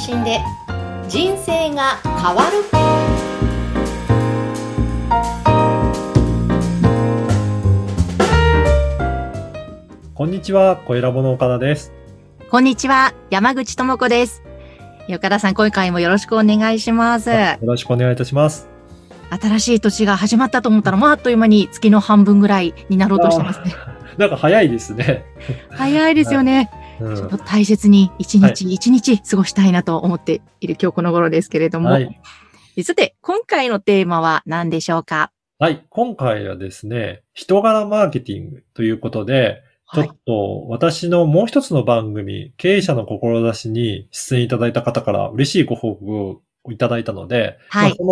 信で人生が変わるこんにちは、小ラボの岡田です。こんにちは、山口智子です。岡田さん、今回もよろしくお願いします。よろしくお願いいたします。新しい年が始まったと思ったら、もうあっという間に月の半分ぐらいになろうとしてますね。なんか早いですね。早いですよね。うんちょっと大切に一日一日過ごしたいなと思っている今日この頃ですけれども。はい。さて、今回のテーマは何でしょうか？はい。今回はですね、人柄マーケティングということで、ちょはいっ。と私のもう一つの番組、経営者の志に出演いただいた方から嬉しいご報告をいただいたので、はいまあそ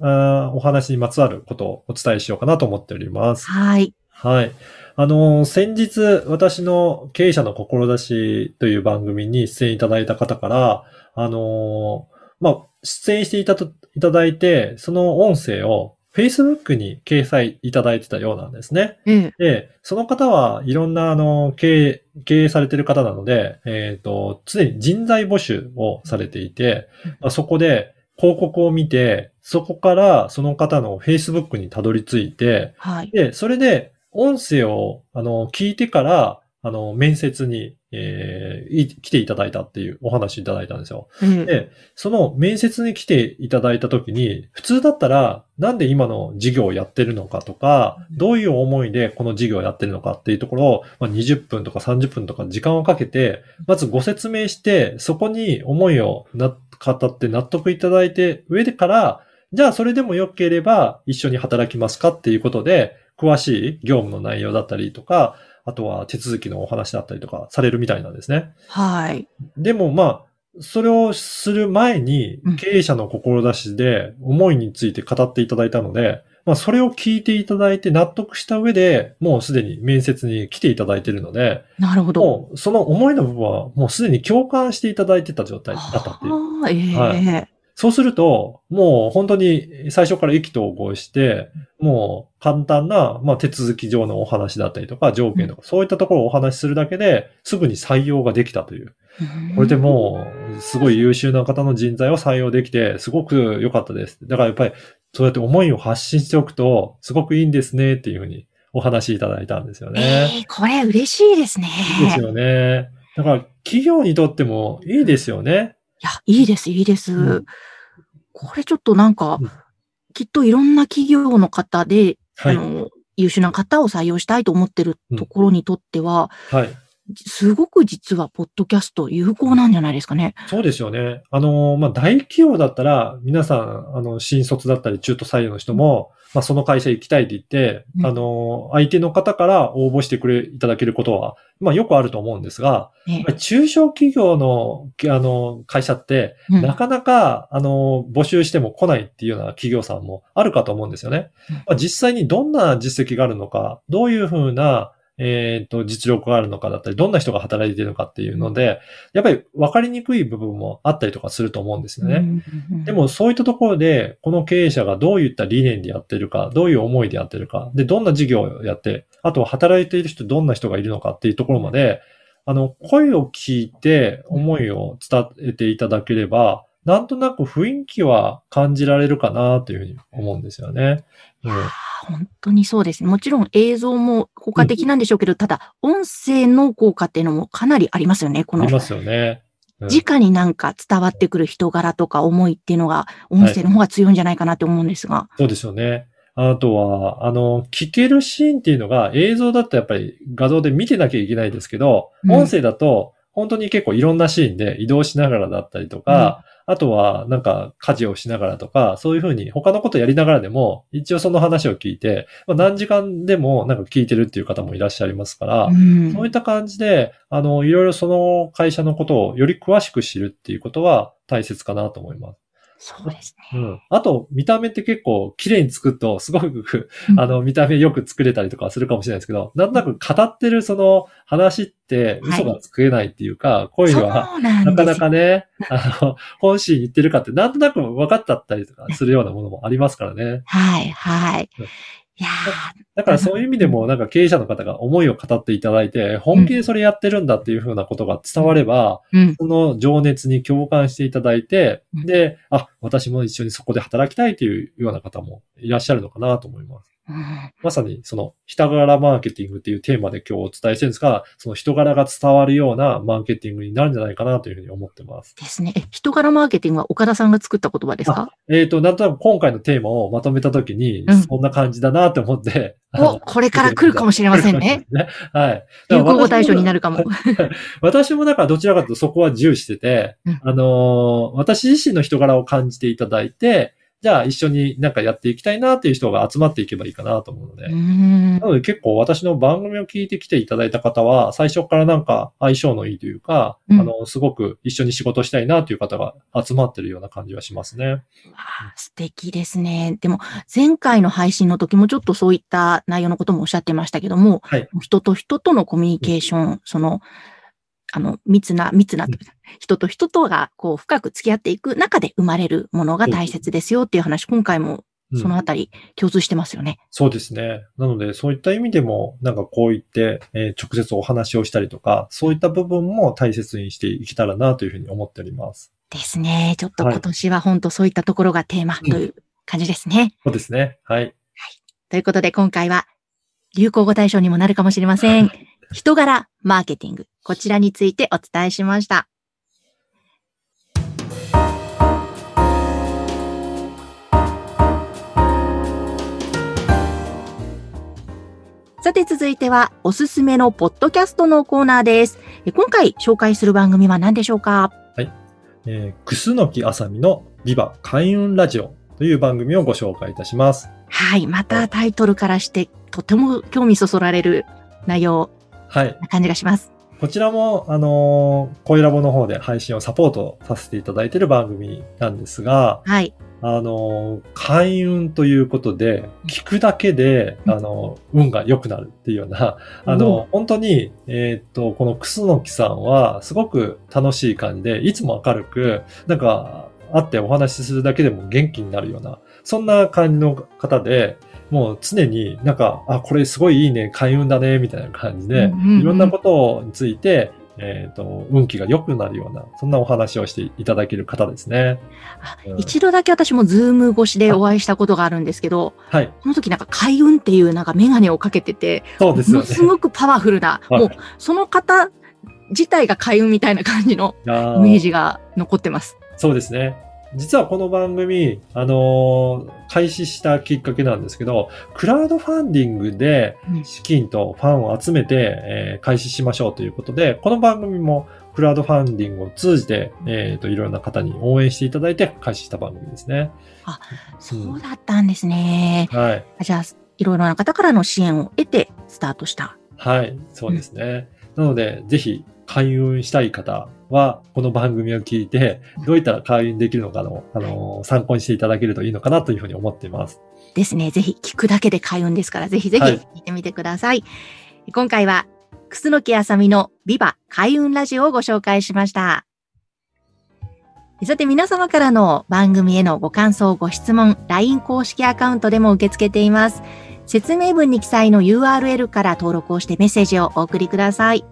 のお話にまつわることをお伝えしようかなと思っております。はい。はい。あのー先日、私の経営者の志という番組に出演いただいた方から、あのーまあ、出演していたといただいて、その音声を Facebook に掲載いただいてたようなんですね。ええ。で、その方はいろんな、あの、経営、経営されてる方なので、えっ、と、常に人材募集をされていてうん、まあ、そこで広告を見て、そこからその方の Facebook にたどり着いて、はい。で、それで、音声を、あの、聞いてから、あの、面接に、えーい来ていただいたっていうお話いただいたんですよ。ええ。で、その面接に来ていただいたときに、普通だったら、なんで今の事業をやってるのかとか、どういう思いでこの事業をやってるのかっていうところを、まあ、20分とか30分とか時間をかけて、まずご説明して、そこに思いをな語って納得いただいて上でから、じゃあそれでも良ければ一緒に働きますかっていうことで、詳しい業務の内容だったりとか、あとは手続きのお話だったりとかされるみたいなんですね。はい。でもまあ、それをする前にうん、経営者の志で思いについて語っていただいたので、まあそれを聞いていただいて納得した上で、もうすでに面接に来ていただいているので、なるほど。もうその思いの部分はもうすでに共感していただいてた状態だったっていう。ああ、ええ。はそうすると、もう本当に最初から意気投合して、もう簡単な、まあ手続き上のお話だったりとか、条件とか、そういったところをお話しするだけで、すぐに採用ができたという。これでもう、すごい優秀な方の人材を採用できて、すごく良かったです。だからやっぱり、そうやって思いを発信しておくと、すごくいいんですねっていうふうにお話しいただいたんですよえね。えこれ嬉しいですね。いいですよね。だから、企業にとってもいいですよね。いや、いいです、いいです。うんこれちょっとなんか、うんきっといろんな企業の方で、はい。あの、優秀な方を採用したいと思ってるところにとっては、はい。すごく実は、ポッドキャスト有効なんじゃないですかね。そうですよね。あの、まあ、大企業だったら、皆さん、あの、新卒だったり中途採用の人も、まあ、その会社行きたいって言って、うんあの、相手の方から応募してくれ、いただけることは、まあ、よくあると思うんですが、ね中小企業の、あの、会社って、うんなかなか、あの、募集しても来ないっていうような企業さんもあるかと思うんですよね。うんまあ、実際にどんな実績があるのか、どういうふうな、えっ、と、実力があるのかだったり、どんな人が働いているのかっていうので、やっぱり分かりにくい部分もあったりとかすると思うんですよね。でもそういったところで、この経営者がどういった理念でやってるか、どういう思いでやってるか、で、どんな事業をやって、あとは働いている人どんな人がいるのかっていうところまで、あの、声を聞いて思いを伝えていただければ、なんとなく雰囲気は感じられるかなというふうに思うんですよね。うん本当にそうですね。もちろん映像も効果的なんでしょうけど、ただ、音声の効果っていうのもかなりありますよね。このありますよね。うん直になんか伝わってくる人柄とか思いっていうのが、音声の方が強いんじゃないかなって思うんですが。そうですよね。あとは、あの、聞けるシーンっていうのが映像だとやっぱり画像で見てなきゃいけないですけど、うん音声だと本当に結構いろんなシーンで移動しながらだったりとか、あとはなんか家事をしながらとか、そういうふうに他のことやりながらでも、一応その話を聞いて、まあ、何時間でもなんか聞いてるっていう方もいらっしゃいますから、うんそういった感じで、あの、いろいろその会社のことをより詳しく知るっていうことは大切かなと思います。そうですね。うん。あと、見た目って結構綺麗に作ると、すごく、うんあの、見た目よく作れたりとかするかもしれないですけど、なんとなく語ってるその話って嘘がつけないっていうか、声は、そうなんですなかなかね、あの、本心言ってるかってなんとなく分かっちゃったりとかするようなものもありますからね。はい、はいうん。いやーだからそういう意味でも、なんか経営者の方が思いを語っていただいて、本気でそれやってるんだっていうふうなことが伝われば、うん。その情熱に共感していただいてうん、で、あ、私も一緒にそこで働きたいというような方もいらっしゃるのかなと思います。うんまさにその人柄マーケティングっていうテーマで今日お伝えしてるんですが、その人柄が伝わるようなマーケティングになるんじゃないかなというふうに思ってます。ですね。え、人柄マーケティングは岡田さんが作った言葉ですか？えっ、と、なんとなく今回のテーマをまとめたときにうん、そんな感じだなと思って、お、これから来るかもしれませんね。。はい。流行語大賞になる。るかも。私もだからどちらかというとそこは重視してて、うんあのー私自身の人柄を感じていただいて、じゃあ一緒になんかやっていきたいなっていう人が集まっていけばいいかなと思うので。なので結構私の番組を聞いてきていただいた方は、最初からなんか相性のいいというか、うんあの、すごく一緒に仕事したいなという方が集まってるような感じはしますね。素敵ですね。でも、前回の配信の時もちょっとそういった内容のこともおっしゃってましたけども、はい人と人とのコミュニケーション、その、あの、密な、密なうん、人と人とが、こう、深く付き合っていく中で生まれるものが大切ですよっていう話、今回もうんそのあたり共通してますよね。そうですね。なので、そういった意味でも、なんかこう言って、えー直接お話をしたりとか、そういった部分も大切にしていけたらなというふうに思っております。ですね。ちょっとはい今年は本当そういったところがテーマという感じですね。そうですね。はい。ということで今回は流行語大賞にもなるかもしれません。人柄マーケティング。こちらについてお伝えしました。さて続いてはおすすめのポッドキャストのコーナーです。え今回紹介する番組は何でしょうか？えー、くすのきあさみのビバ開運ラジオという番組をご紹介いたします。はい。またタイトルからしてとても興味そそられる内容はい。な感じがします。こちらも、あのー、声ラボの方で配信をサポートさせていただいている番組なんですが、はい。あのー、開運ということで、聞くだけで、うん。あのー、運が良くなるっていうような、あおの、本当に、えーっと、このクスノキさんは、すごく楽しい感じで、いつも明るく、なんか、会ってお話しするだけでも元気になるような、そんな感じの方で、もう常になんか、あ、これすごいいいね、開運だね、みたいな感じで、いろんなことについて、えーっと、運気が良くなるような、そんなお話をしていただける方ですね。あうん一度だけ私もズーム越しでお会いしたことがあるんですけど、はい。この時なんか開運っていうなんかメガネをかけてて、そうですよね。すごくパワフルな、はいもうその方自体が開運みたいな感じのイメージが残ってます。そうですね。実はこの番組、あのー開始したきっかけなんですけど、クラウドファンディングでうん資金とファンを集めて、えー開始しましょうということで、この番組もクラウドファンディングを通じて、えっ、と、いろんな方に応援していただいて開始した番組ですね。そうだったんですね。はい。あじゃあ、いろいろな方からの支援を得てスタートした。はい。そうですね。なので、ぜひ、開運したい方は、この番組を聞いて、どういったら開運できるのかの、あのー参考にしていただけるといいのかなというふうに思っています。ですね。ぜひ聞くだけで開運ですから、ぜひぜひはい聞いてみてください。今回は、楠木あさみのビバ開運ラジオをご紹介しました。さて皆様からの番組へのご感想、ご質問、LINE 公式アカウントでも受け付けています。説明文に記載の URL から登録をしてメッセージをお送りください。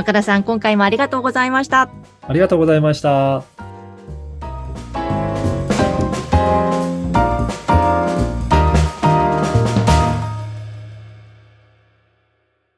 岡田さん、今回もありがとうございました。ありがとうございました。